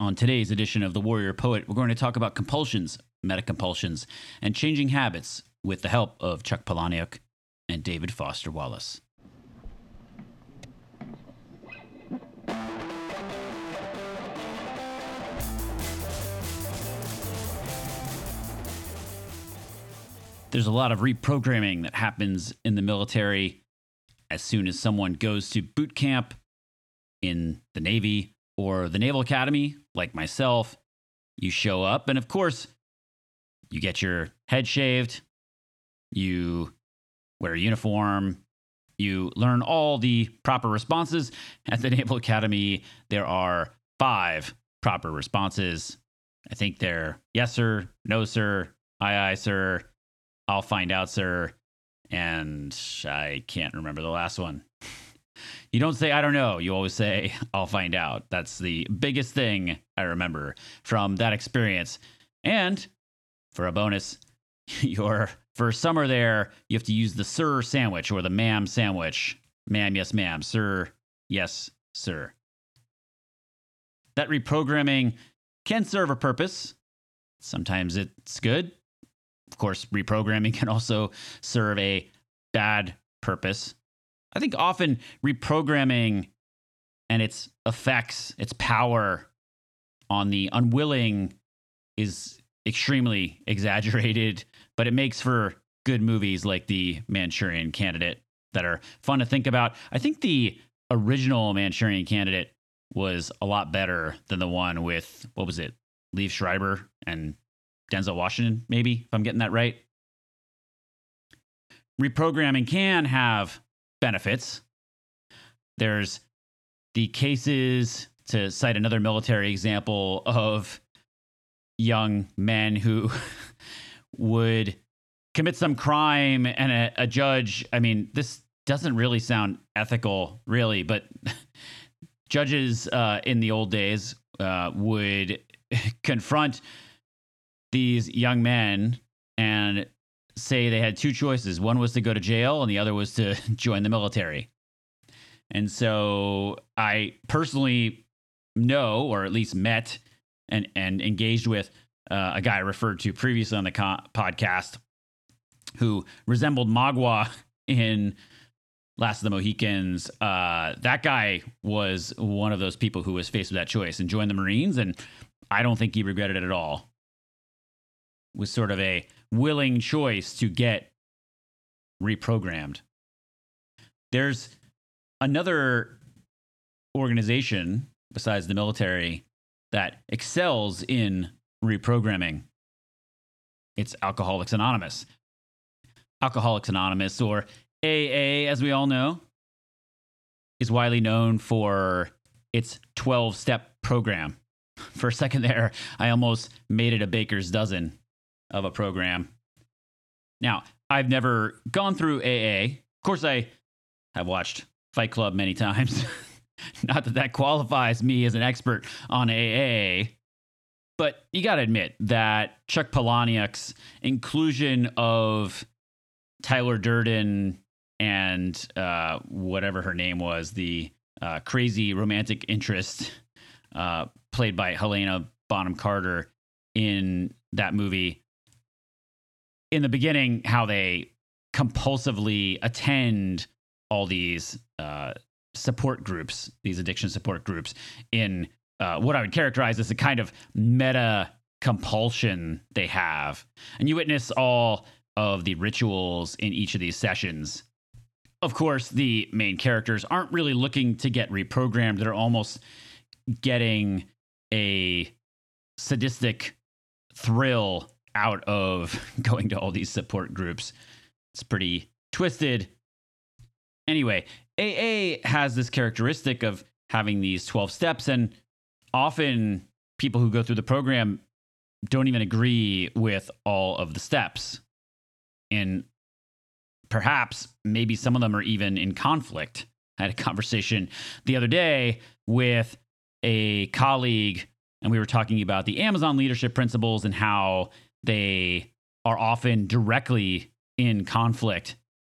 On today's edition of The Warrior Poet, we're going to talk about compulsions, metacompulsions, and changing habits with the help of Chuck Palahniuk and David Foster Wallace. There's a lot of reprogramming that happens in the military as soon as someone goes to boot camp in the Navy or the Naval Academy, like myself. You show up, and of course, you get your head shaved, you wear a uniform, you learn all the proper responses. At the Naval Academy, there are five proper responses. I think they're yes, sir, no, sir, aye, aye, sir, I'll find out, sir, and I can't remember the last one. You don't say, I don't know. You always say, I'll find out. That's the biggest thing I remember from that experience. And for a bonus, your first summer there, you have to use the sir sandwich or the ma'am sandwich. Ma'am, yes, ma'am. Sir, yes, sir. That reprogramming can serve a purpose. Sometimes it's good. Of course, reprogramming can also serve a bad purpose. I think often reprogramming and its effects, its power on the unwilling is extremely exaggerated, but it makes for good movies like The Manchurian Candidate that are fun to think about. I think the original Manchurian Candidate was a lot better than the one with, what was it, Liev Schreiber and Denzel Washington, maybe, if I'm getting that right. Reprogramming can have benefits. There's the cases, to cite another military example, of young men who would commit some crime and a, a, judge. I mean, this doesn't really sound ethical, really, but judges uh, in the old days uh, would confront these young men and say they had two choices. One was to go to jail, and the other was to join the military. And so I personally know, or at least met and, and engaged with uh, a guy I referred to previously on the co- podcast who resembled Magua in Last of the Mohicans. Uh, that guy was one of those people who was faced with that choice and joined the Marines. And I don't think he regretted it at all. Was sort of a willing choice to get reprogrammed. There's another organization besides the military that excels in reprogramming. It's Alcoholics Anonymous. Alcoholics Anonymous, or AA, as we all know, is widely known for its 12 step program. For a second there, I almost made it a baker's dozen of a program. Now, I've never gone through AA. Of course, I have watched Fight Club many times. Not that that qualifies me as an expert on AA, but you got to admit that Chuck Palahniuk's inclusion of Tyler Durden and uh, whatever her name was, the uh, crazy romantic interest uh, played by Helena Bonham Carter in that movie in the beginning how they compulsively attend all these uh, support groups, these addiction support groups, in uh, what I would characterize as a kind of meta compulsion they have. And you witness all of the rituals in each of these sessions. Of course, the main characters aren't really looking to get reprogrammed, they're almost getting a sadistic thrill out of going to all these support groups. It's pretty twisted. Anyway, AA has this characteristic of having these 12 steps, and often people who go through the program don't even agree with all of the steps. And perhaps maybe some of them are even in conflict. I had a conversation the other day with a colleague, and we were talking about the Amazon leadership principles and how they are often directly in conflict.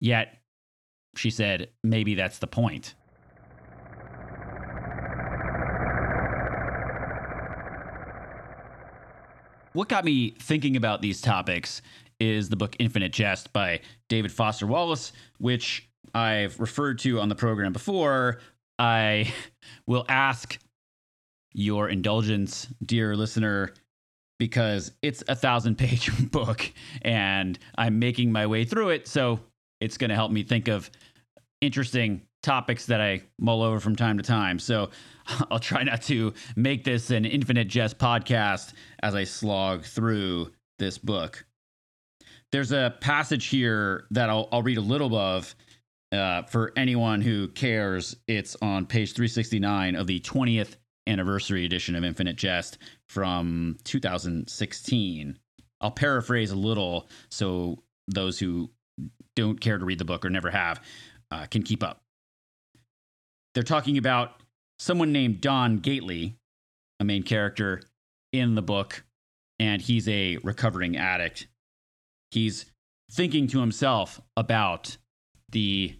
Yet, she said, maybe that's the point. what got me thinking about these topics is the book Infinite Jest by David Foster Wallace, which I've referred to on the program before. I will ask your indulgence, dear listener, because it's a thousand page book and I'm making my way through it. So it's going to help me think of interesting topics that I mull over from time to time. So I'll try not to make this an infinite jest podcast as I slog through this book. There's a passage here that I'll, I'll read a little of uh, for anyone who cares. It's on page 369 of the 20th anniversary edition of Infinite Jest from 2016. I'll paraphrase a little so those who don't care to read the book or never have uh, can keep up. They're talking about someone named Don Gately, a main character in the book, and he's a recovering addict. He's thinking to himself about the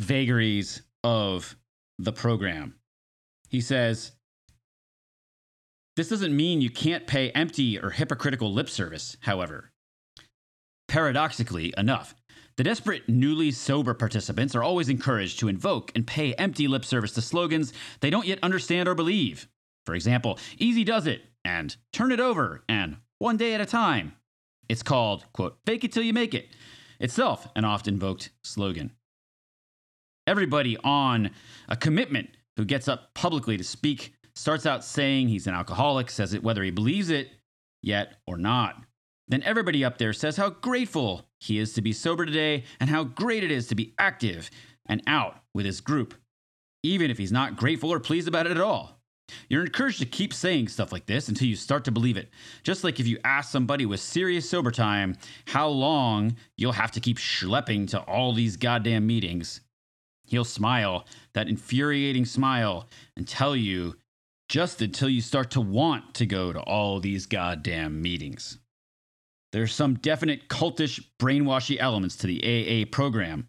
vagaries of the program. He says, This doesn't mean you can't pay empty or hypocritical lip service, however. Paradoxically enough, the desperate, newly sober participants are always encouraged to invoke and pay empty lip service to slogans they don't yet understand or believe. For example, easy does it, and turn it over, and one day at a time. It's called, quote, fake it till you make it, itself an oft invoked slogan. Everybody on a commitment who gets up publicly to speak starts out saying he's an alcoholic, says it whether he believes it yet or not. Then everybody up there says how grateful he is to be sober today and how great it is to be active and out with his group, even if he's not grateful or pleased about it at all. You're encouraged to keep saying stuff like this until you start to believe it. Just like if you ask somebody with serious sober time how long you'll have to keep schlepping to all these goddamn meetings, He'll smile, that infuriating smile, and tell you just until you start to want to go to all these goddamn meetings. There's some definite cultish, brainwashy elements to the AA program.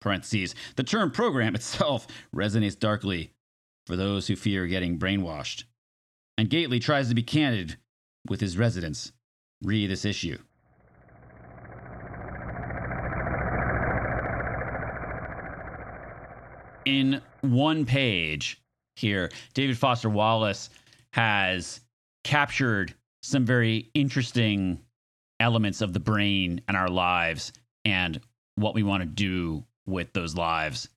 Parentheses. The term program itself resonates darkly for those who fear getting brainwashed. And Gately tries to be candid with his residents. Read this issue. In one page here, David Foster Wallace has captured some very interesting elements of the brain and our lives and what we want to do with those lives.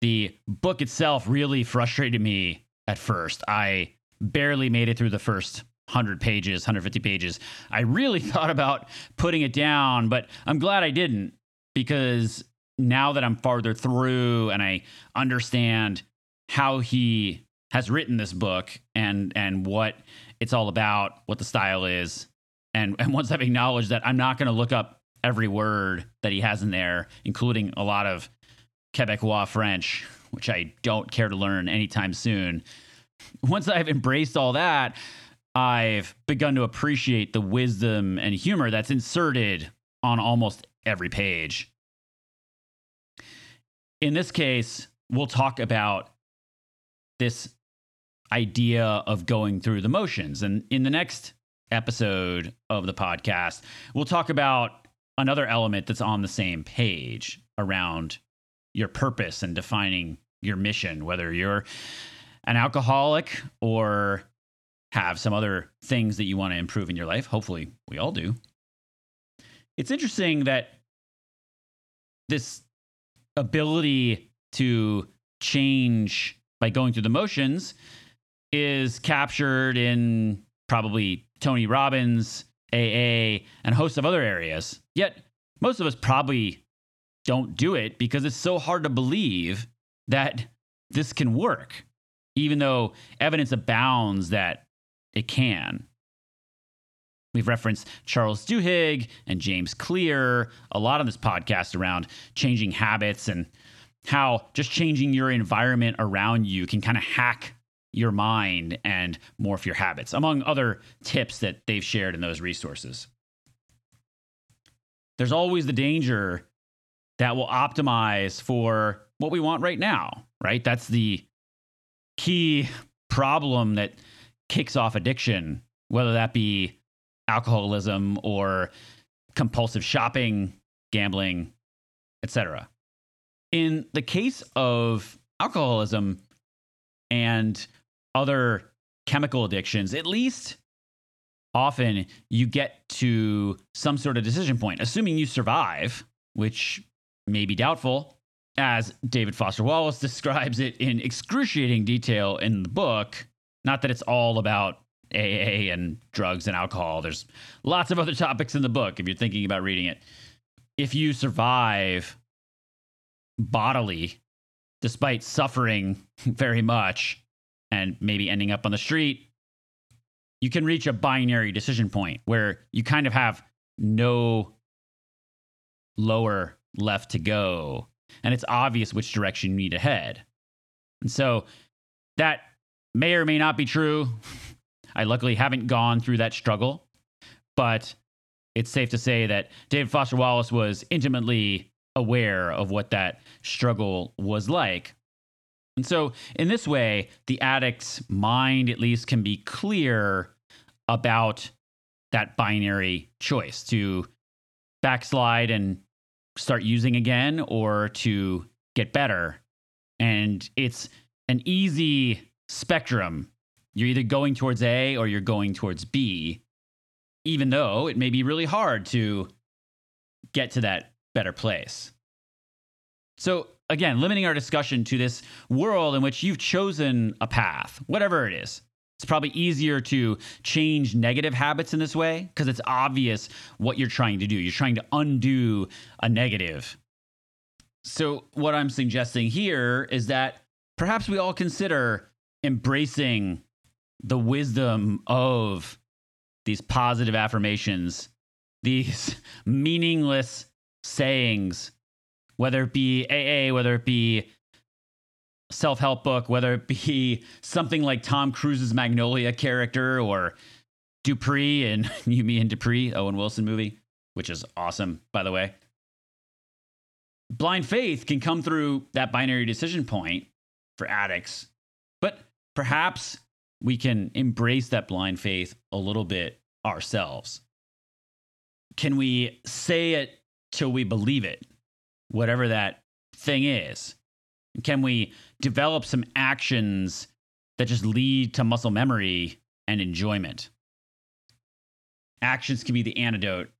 The book itself really frustrated me at first. I barely made it through the first 100 pages, 150 pages. I really thought about putting it down, but I'm glad I didn't because now that I'm farther through and I understand how he has written this book and and what it's all about, what the style is, and and once I've acknowledged that I'm not going to look up every word that he has in there, including a lot of Quebecois French, which I don't care to learn anytime soon. Once I've embraced all that, I've begun to appreciate the wisdom and humor that's inserted on almost every page in this case, we'll talk about this idea of going through the motions. And in the next episode of the podcast, we'll talk about another element that's on the same page around your purpose and defining your mission, whether you're an alcoholic or have some other things that you want to improve in your life. Hopefully, we all do. It's interesting that this ability to change by going through the motions is captured in probably Tony Robbins, AA, and a host of other areas. Yet, most of us probably don't do it because it's so hard to believe that this can work, even though evidence abounds that it can. We've referenced Charles Duhigg and James Clear a lot on this podcast around changing habits and how just changing your environment around you can kind of hack your mind and morph your habits, among other tips that they've shared in those resources. There's always the danger that will optimize for what we want right now, right? That's the key problem that kicks off addiction whether that be alcoholism or compulsive shopping, gambling, etc. In the case of alcoholism and other chemical addictions, at least often you get to some sort of decision point, assuming you survive, which may be doubtful, as David Foster Wallace describes it in excruciating detail in the book. Not that it's all about AA and drugs and alcohol. There's lots of other topics in the book if you're thinking about reading it. If you survive bodily, despite suffering very much and maybe ending up on the street, you can reach a binary decision point where you kind of have no lower left to go. And it's obvious which direction you need to head. And so that may or may not be true. I luckily haven't gone through that struggle, but it's safe to say that David Foster Wallace was intimately aware of what that struggle was like. And so, in this way, the addict's mind at least can be clear about that binary choice to backslide and start using again or to get better. And it's an easy spectrum. You're either going towards A or you're going towards B, even though it may be really hard to get to that better place. So, again, limiting our discussion to this world in which you've chosen a path, whatever it is. It's probably easier to change negative habits in this way because it's obvious what you're trying to do. You're trying to undo a negative. So, what I'm suggesting here is that perhaps we all consider embracing the wisdom of these positive affirmations, these meaningless sayings, whether it be AA, whether it be self help book, whether it be something like Tom Cruise's Magnolia character or Dupree and You, Me, and Dupree, Owen Wilson movie, which is awesome, by the way. Blind faith can come through that binary decision point for addicts, but perhaps we can embrace that blind faith a little bit ourselves. Can we say it till we believe it, whatever that thing is? Can we develop some actions that just lead to muscle memory and enjoyment? Actions can be the antidote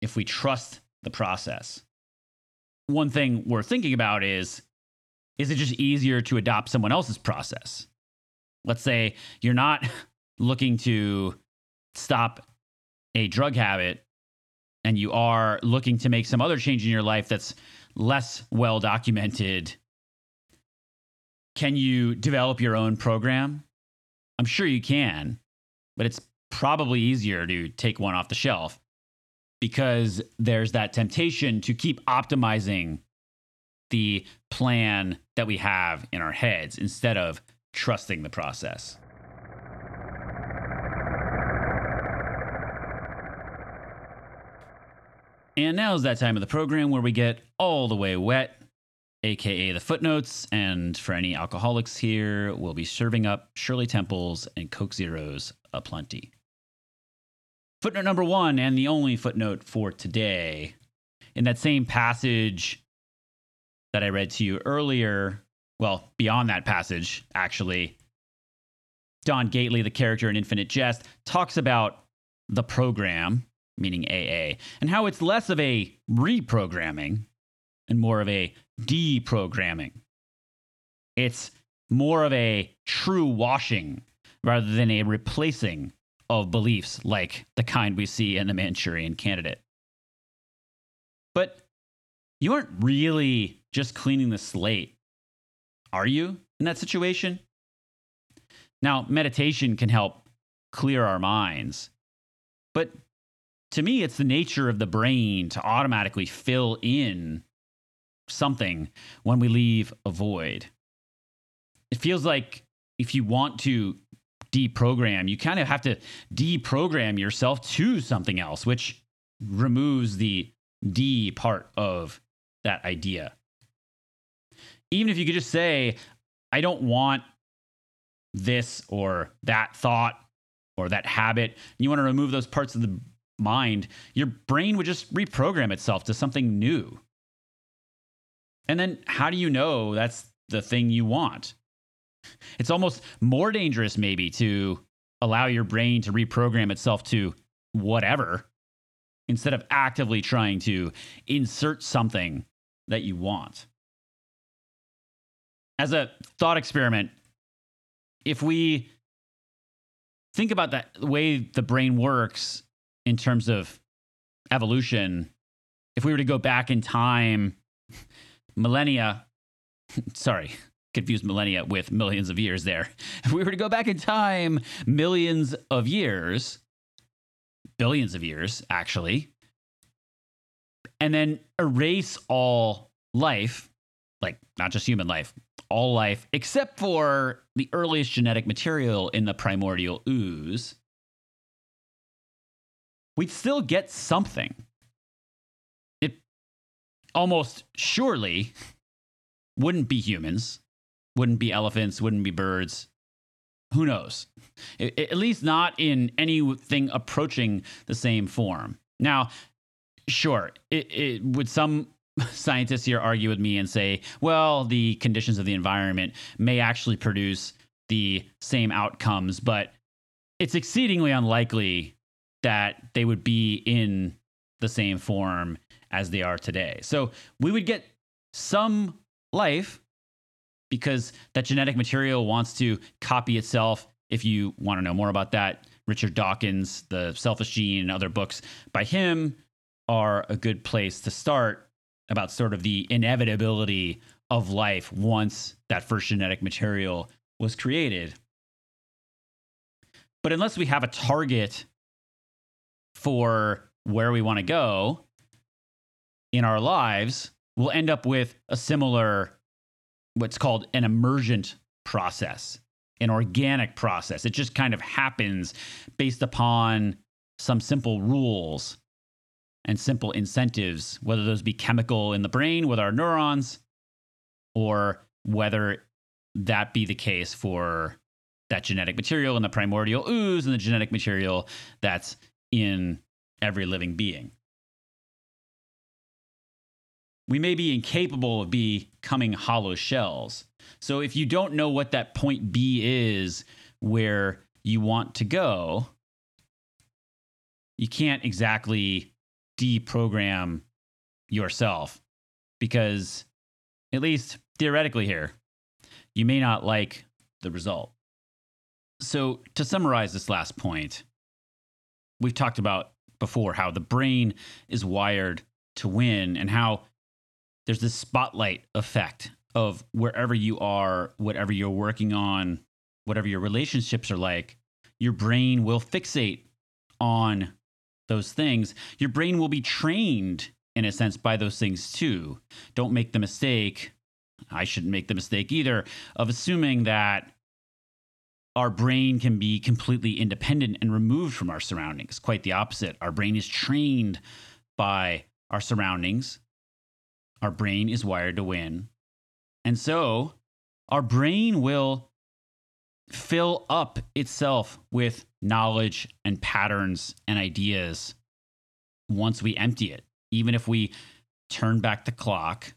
if we trust the process. One thing we're thinking about is is it just easier to adopt someone else's process? Let's say you're not looking to stop a drug habit and you are looking to make some other change in your life that's less well documented can you develop your own program? I'm sure you can, but it's probably easier to take one off the shelf because there's that temptation to keep optimizing the plan that we have in our heads instead of trusting the process. And now is that time of the program where we get all the way wet aka the footnotes. And for any alcoholics here, we'll be serving up Shirley Temples and Coke Zeros aplenty. Footnote number one, and the only footnote for today, in that same passage that I read to you earlier, well, beyond that passage, actually, Don Gately, the character in Infinite Jest, talks about the program, meaning AA, and how it's less of a reprogramming and more of a deprogramming. It's more of a true washing rather than a replacing of beliefs like the kind we see in the Manchurian candidate. But you aren't really just cleaning the slate, are you, in that situation? Now, meditation can help clear our minds, but to me, it's the nature of the brain to automatically fill in something when we leave a void. It feels like if you want to deprogram, you kind of have to deprogram yourself to something else, which removes the D part of that idea. Even if you could just say, I don't want this or that thought or that habit, you want to remove those parts of the mind, your brain would just reprogram itself to something new. And then how do you know that's the thing you want? It's almost more dangerous, maybe, to allow your brain to reprogram itself to whatever instead of actively trying to insert something that you want. As a thought experiment, if we think about that the way the brain works in terms of evolution, if we were to go back in time millennia, sorry, confused millennia with millions of years there. If we were to go back in time millions of years, billions of years, actually, and then erase all life, like not just human life, all life, except for the earliest genetic material in the primordial ooze, we'd still get something. It almost surely wouldn't be humans, wouldn't be elephants, wouldn't be birds. Who knows? at least not in anything approaching the same form. Now, sure, it, it, would some scientists here argue with me and say, well, the conditions of the environment may actually produce the same outcomes, but it's exceedingly unlikely that they would be in the same form as they are today. So we would get some life because that genetic material wants to copy itself. If you want to know more about that, Richard Dawkins, The Selfish Gene, and other books by him are a good place to start about sort of the inevitability of life once that first genetic material was created. But unless we have a target for where we want to go in our lives, we'll end up with a similar what's called an emergent process, an organic process. It just kind of happens based upon some simple rules and simple incentives, whether those be chemical in the brain with our neurons or whether that be the case for that genetic material in the primordial ooze and the genetic material that's in every living being we may be incapable of becoming hollow shells. So if you don't know what that point B is where you want to go, you can't exactly deprogram yourself because, at least theoretically, here, you may not like the result. So, to summarize this last point, we've talked about before how the brain is wired to win and how there's this spotlight effect of wherever you are, whatever you're working on, whatever your relationships are like, your brain will fixate on those things. Your brain will be trained, in a sense, by those things too. Don't make the mistake, I shouldn't make the mistake either, of assuming that our brain can be completely independent and removed from our surroundings. Quite the opposite. Our brain is trained by our surroundings our brain is wired to win. And so our brain will fill up itself with knowledge and patterns and ideas once we empty it. Even if we turn back the clock,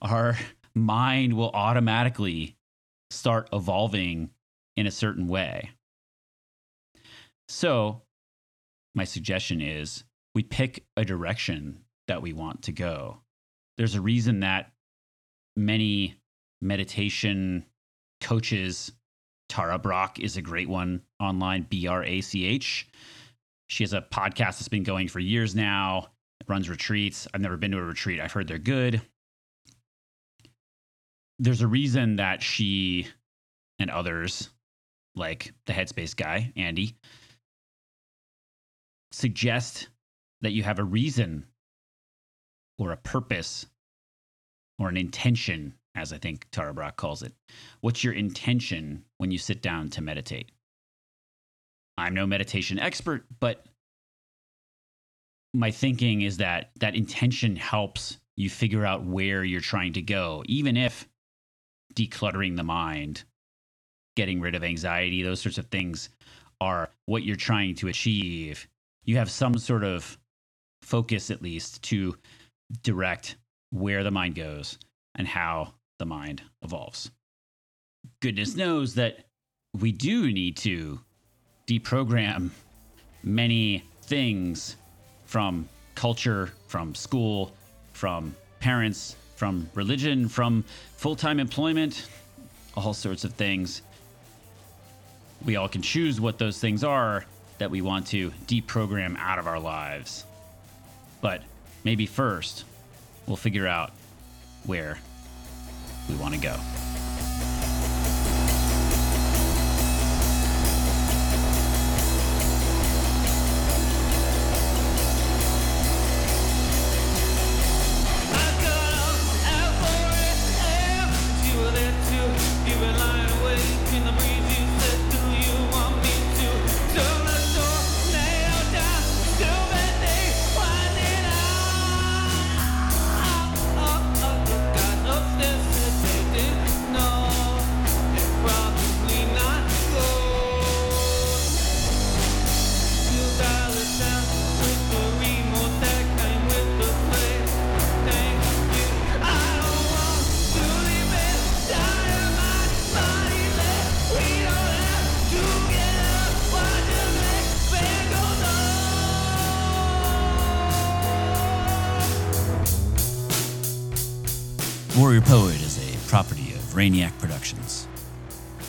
our mind will automatically start evolving in a certain way. So, my suggestion is we pick a direction that we want to go. There's a reason that many meditation coaches, Tara Brach is a great one online, B R A C H. She has a podcast that's been going for years now, runs retreats. I've never been to a retreat, I've heard they're good. There's a reason that she and others, like the Headspace guy, Andy, suggest that you have a reason or a purpose or an intention, as I think Tara Brach calls it. What's your intention when you sit down to meditate? I'm no meditation expert, but my thinking is that that intention helps you figure out where you're trying to go, even if decluttering the mind getting rid of anxiety, those sorts of things are what you're trying to achieve. You have some sort of focus, at least, to direct where the mind goes and how the mind evolves. Goodness knows that we do need to deprogram many things from culture, from school, from parents, from religion, from full time employment, all sorts of things. We all can choose what those things are that we want to deprogram out of our lives. But maybe first, we'll figure out where we want to go. Warrior Poet is a property of Rainiac Productions.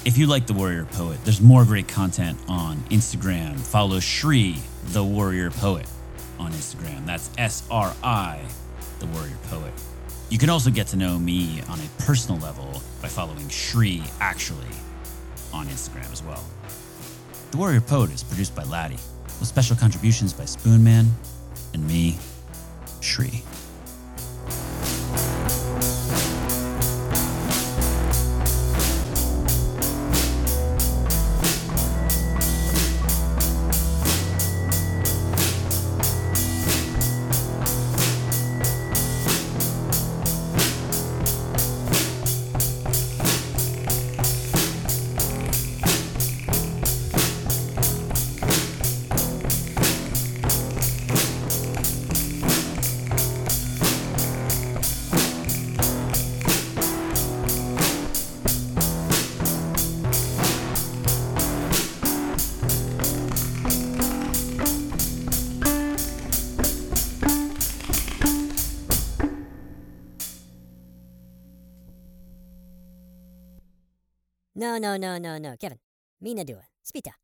If you like The Warrior Poet, there's more great content on Instagram. Follow Sri, The Warrior Poet, on Instagram. That's S R I, The Warrior Poet. You can also get to know me on a personal level by following Sri Actually on Instagram as well. The Warrior Poet is produced by Laddie, with special contributions by Spoonman and me, Sri. No, no, no, no, no. Kevin, mi na dua. Spita.